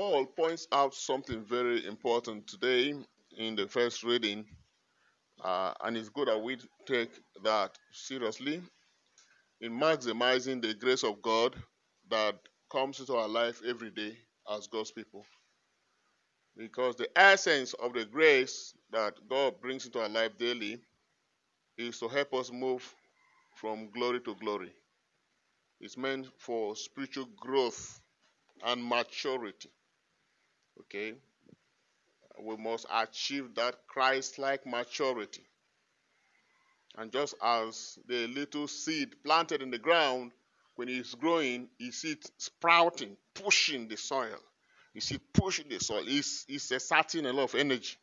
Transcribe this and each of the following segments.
Paul points out something very important today in the first reading, uh, and it's good that we take that seriously in maximizing the grace of God that comes into our life every day as God's people. Because the essence of the grace that God brings into our life daily is to help us move from glory to glory. It's meant for spiritual growth and maturity. Okay? We must achieve that Christ like maturity. And just as the little seed planted in the ground, when it's growing, you see it sprouting, pushing the soil. You see, pushing the soil. It's, it's exerting a lot of energy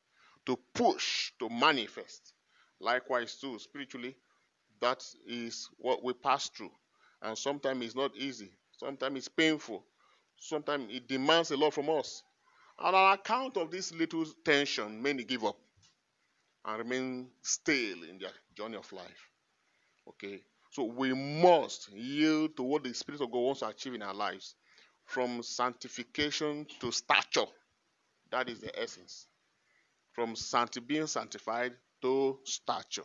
to push, to manifest. Likewise, too, spiritually, that is what we pass through. And sometimes it's not easy. Sometimes it's painful. Sometimes it demands a lot from us. And on account of this little tension, many give up and remain stale in their journey of life. Okay? So we must yield to what the Spirit of God wants to achieve in our lives from sanctification to stature. That is the essence. From sancti- being sanctified to stature.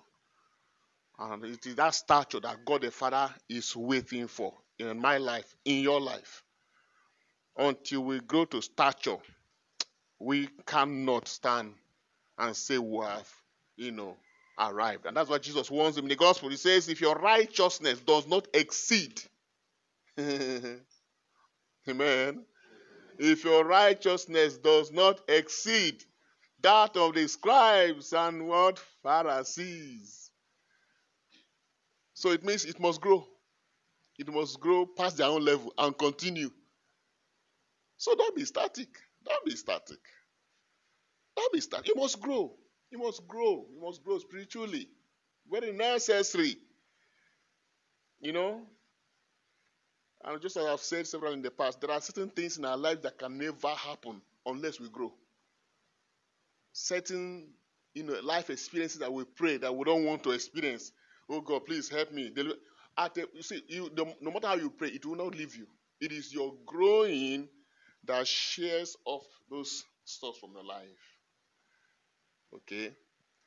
And it is that stature that God the Father is waiting for in my life, in your life. Until we grow to stature, we cannot stand and say we have, you know, arrived. And that's what Jesus warns him in the gospel. He says, if your righteousness does not exceed, amen. If your righteousness does not exceed that of the scribes and what Pharisees. So it means it must grow. It must grow past their own level and continue. So don't be static. Don't be static. Don't be static. You must grow. You must grow. You must grow spiritually. Very necessary. You know? And just as I've said several in the past, there are certain things in our life that can never happen unless we grow. Certain you know, life experiences that we pray that we don't want to experience. Oh God, please help me. At the, you see, you, no matter how you pray, it will not leave you. It is your growing that shares off those stuff from your life. Okay?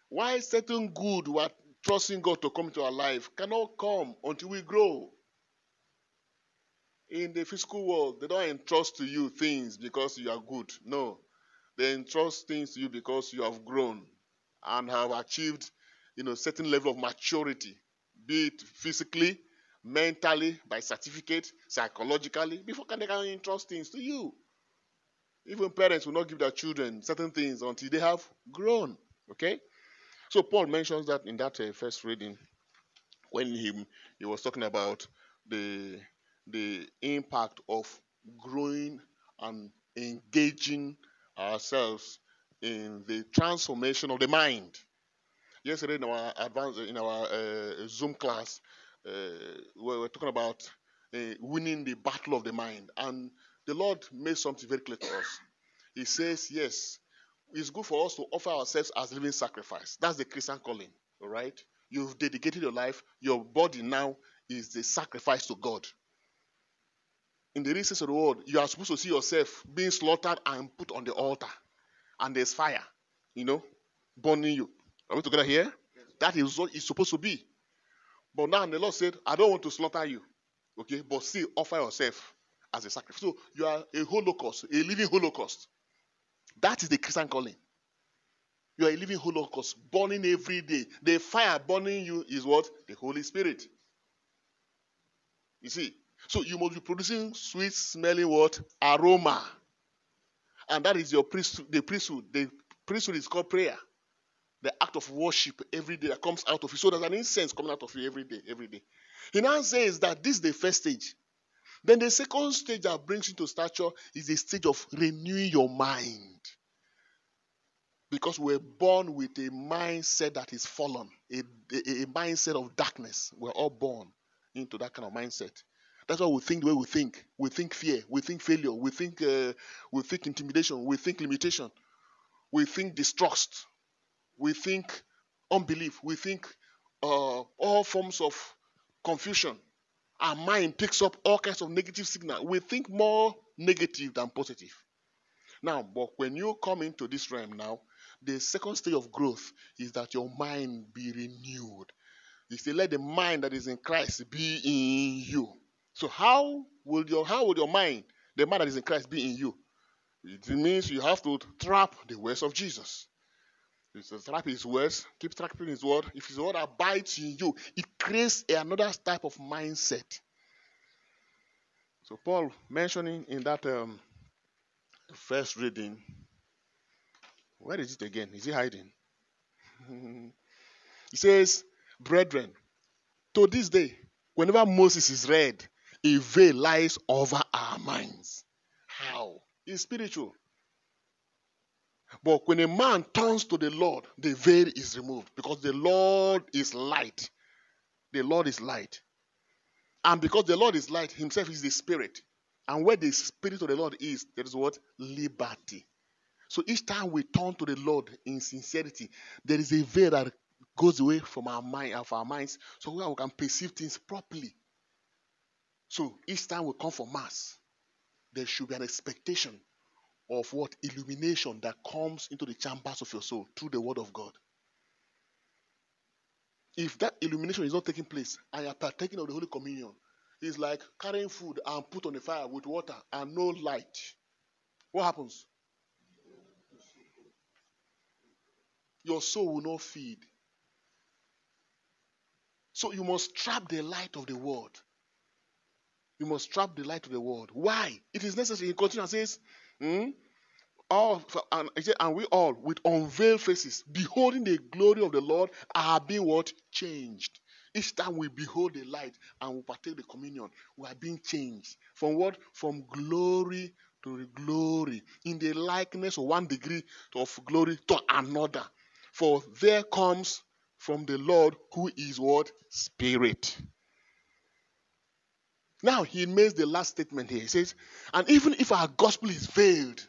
Why certain good we are trusting God to come to our life cannot come until we grow. In the physical world, they don't entrust to you things because you are good. No. They entrust things to you because you have grown and have achieved, you know, certain level of maturity, be it physically, mentally, by certificate, psychologically, before can they can entrust things to you. Even parents will not give their children certain things until they have grown. Okay? So Paul mentions that in that uh, first reading when he, he was talking about the, the impact of growing and engaging ourselves in the transformation of the mind. Yesterday in our advanced in our uh, Zoom class, uh, we were talking about uh, winning the battle of the mind, and the Lord made something very clear to us. He says, Yes, it's good for us to offer ourselves as living sacrifice. That's the Christian calling, all right? You've dedicated your life, your body now is the sacrifice to God. In the real sense of the word, you are supposed to see yourself being slaughtered and put on the altar. And there's fire, you know, burning you. Are we together here? Yes. That is what it's supposed to be. But now the Lord said, I don't want to slaughter you. Okay, but still offer yourself as a sacrifice. So you are a holocaust, a living holocaust. That is the Christian calling. You are a living holocaust, burning every day. The fire burning you is what? The Holy Spirit. You see? So you must be producing sweet smelling what? Aroma. And that is your priesthood, the priesthood. The priesthood is called prayer. The act of worship every day that comes out of you. So there's an incense coming out of you every day, every day. He now says that this is the first stage. Then the second stage that brings you to stature is the stage of renewing your mind. Because we're born with a mindset that is fallen, a, a, a mindset of darkness. We're all born into that kind of mindset. That's why we think the way we think. We think fear. We think failure. We think uh, we think intimidation. We think limitation. We think distrust. We think unbelief. We think uh, all forms of confusion. Our mind picks up all kinds of negative signal. We think more negative than positive. Now, but when you come into this realm now, the second stage of growth is that your mind be renewed. You said, Let the mind that is in Christ be in you. So how will your how will your mind, the mind that is in Christ, be in you? It means you have to trap the words of Jesus. Trap his words, keep trapping his word. If his word abides in you, it creates another type of mindset. So Paul mentioning in that um, first reading, where is it again? Is he hiding? he says, Brethren, to this day, whenever Moses is read, a veil lies over our minds. How? It's spiritual. But when a man turns to the Lord, the veil is removed because the Lord is light. The Lord is light. And because the Lord is light, Himself is the Spirit. And where the Spirit of the Lord is, there is what? Liberty. So each time we turn to the Lord in sincerity, there is a veil that goes away from our mind, of our minds, so we can perceive things properly. So each time we come for Mass, there should be an expectation of what illumination that comes into the chambers of your soul through the Word of God. If that illumination is not taking place and you are partaking of the Holy Communion, it's like carrying food and put on the fire with water and no light. What happens? Your soul will not feed. So you must trap the light of the word. You must trap the light of the world. Why? It is necessary. He continues and says, hmm? all and, and we all with unveiled faces, beholding the glory of the Lord, are being what? Changed. Each time we behold the light and we partake the communion, we are being changed. From what? From glory to glory. In the likeness of one degree of glory to another. For there comes from the Lord who is what? Spirit. Now he makes the last statement here. He says, and even if our gospel is veiled,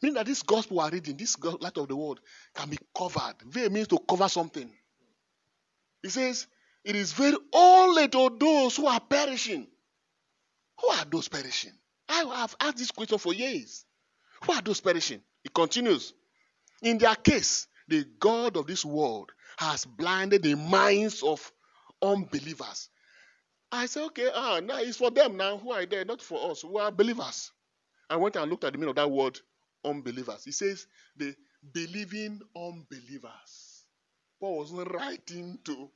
meaning that this gospel we are reading, this light of the world, can be covered. Veil means to cover something. He says, it is veiled only to those who are perishing. Who are those perishing? I have asked this question for years. Who are those perishing? It continues. In their case, the God of this world has blinded the minds of unbelievers. I said, okay, ah, now it's for them now who are there, not for us. who are believers. I went and looked at the meaning of that word, unbelievers. He says the believing unbelievers. Paul wasn't writing to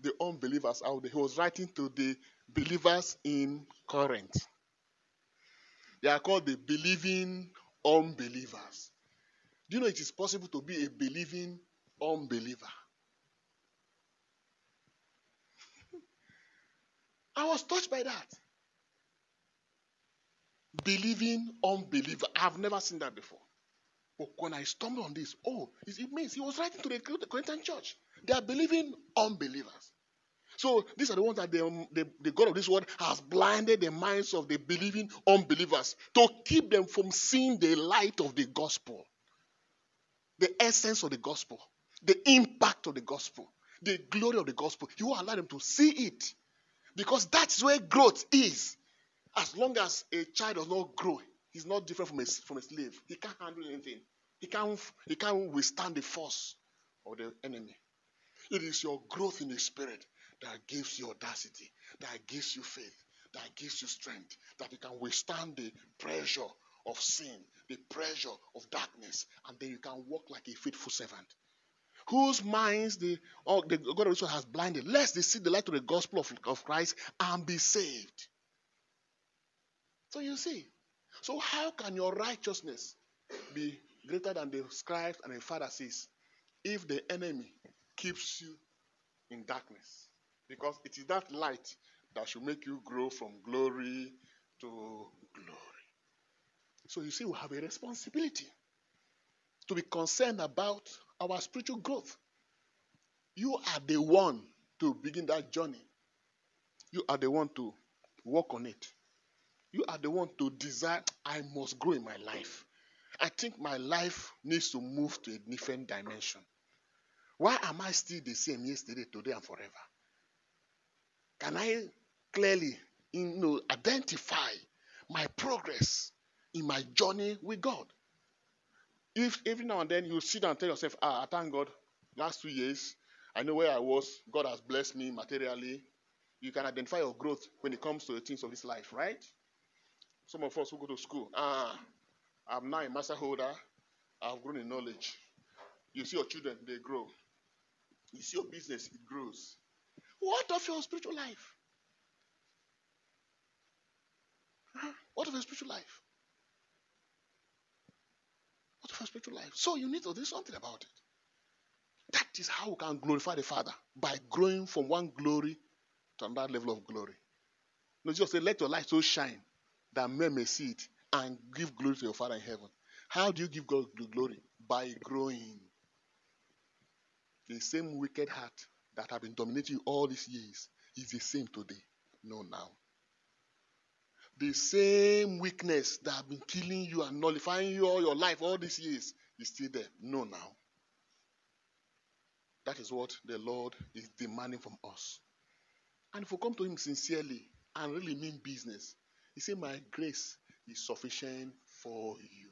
the unbelievers out there. He was writing to the believers in Corinth. They are called the believing unbelievers. Do you know it is possible to be a believing unbeliever? I was touched by that. Believing unbeliever. I've never seen that before. But when I stumbled on this, oh, it means he was writing to the Corinthian church. They are believing unbelievers. So these are the ones that the, um, the, the, God of this world has blinded the minds of the believing unbelievers to keep them from seeing the light of the gospel, the essence of the gospel, the impact of the gospel, the glory of the gospel. You will allow them to see it because that's where growth is. As long as a child does not grow, he's not different from a, from a slave. He can't handle anything. He can't, he can't withstand the force of the enemy. It is your growth in the spirit that gives you audacity, that gives you faith, that gives you strength, that you can withstand the pressure of sin, the pressure of darkness, and then you can walk like a faithful servant. Whose minds the, oh, the God also has blinded, lest they see the light of the gospel of, of Christ and be saved. So you see, so how can your righteousness be greater than the scribes and the Pharisees if the enemy keeps you in darkness? Because it is that light that should make you grow from glory to glory. So you see, we have a responsibility to be concerned about our spiritual growth. You are the one to begin that journey. You are the one to work on it. You are the one to desire, I must grow in my life. I think my life needs to move to a different dimension. Why am I still the same yesterday, today, and forever? Can I clearly you know, identify my progress in my journey with God? If every now and then you sit down and tell yourself, ah, I thank God, last two years, I know where I was, God has blessed me materially. You can identify your growth when it comes to the things of this life, right? Some of us who go to school, ah, I'm now a master holder, I've grown in knowledge. You see your children, they grow. You see your business, it grows. What of your spiritual life? What of your spiritual life? What spiritual life? So you need to do something about it. That is how we can glorify the Father by growing from one glory to another level of glory. No, just say, let your light so shine that men may see it and give glory to your Father in heaven. How do you give God glory? By growing. The same wicked heart that have been dominating you all these years is the same today. No, now. The same weakness that have been killing you and nullifying you all your life all these years is still there. No, now. That is what the Lord is demanding from us. And if we come to Him sincerely and really mean business, He said, My grace is sufficient for you.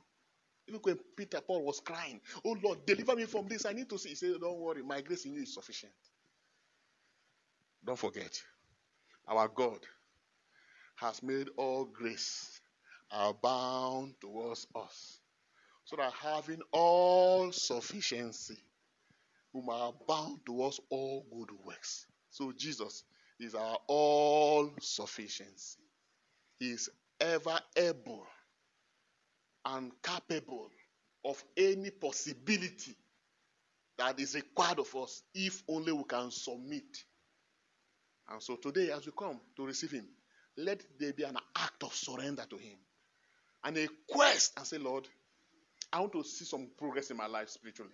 Even when Peter Paul was crying, Oh Lord, deliver me from this. I need to see. He said, Don't worry, my grace in you is sufficient. Don't forget, our God has made all grace abound towards us, so that having all sufficiency, we may bound towards all good works. So Jesus is our all sufficiency. He is ever able and capable of any possibility that is required of us if only we can submit. And so today, as we come to receive Him, let there be an act of surrender to Him and a quest and say, Lord, I want to see some progress in my life spiritually.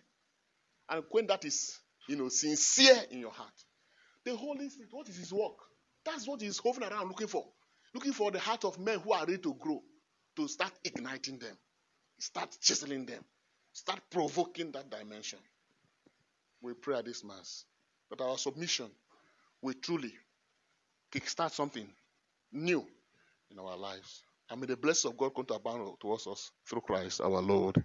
And when that is, you know, sincere in your heart, the Holy Spirit, what is His work? That's what He's hovering around looking for. Looking for the heart of men who are ready to grow, to start igniting them, start chiseling them, start provoking that dimension. We pray at this Mass that our submission will truly kickstart something new in our lives. And may the blessing of God come to abound towards us through Christ our Lord.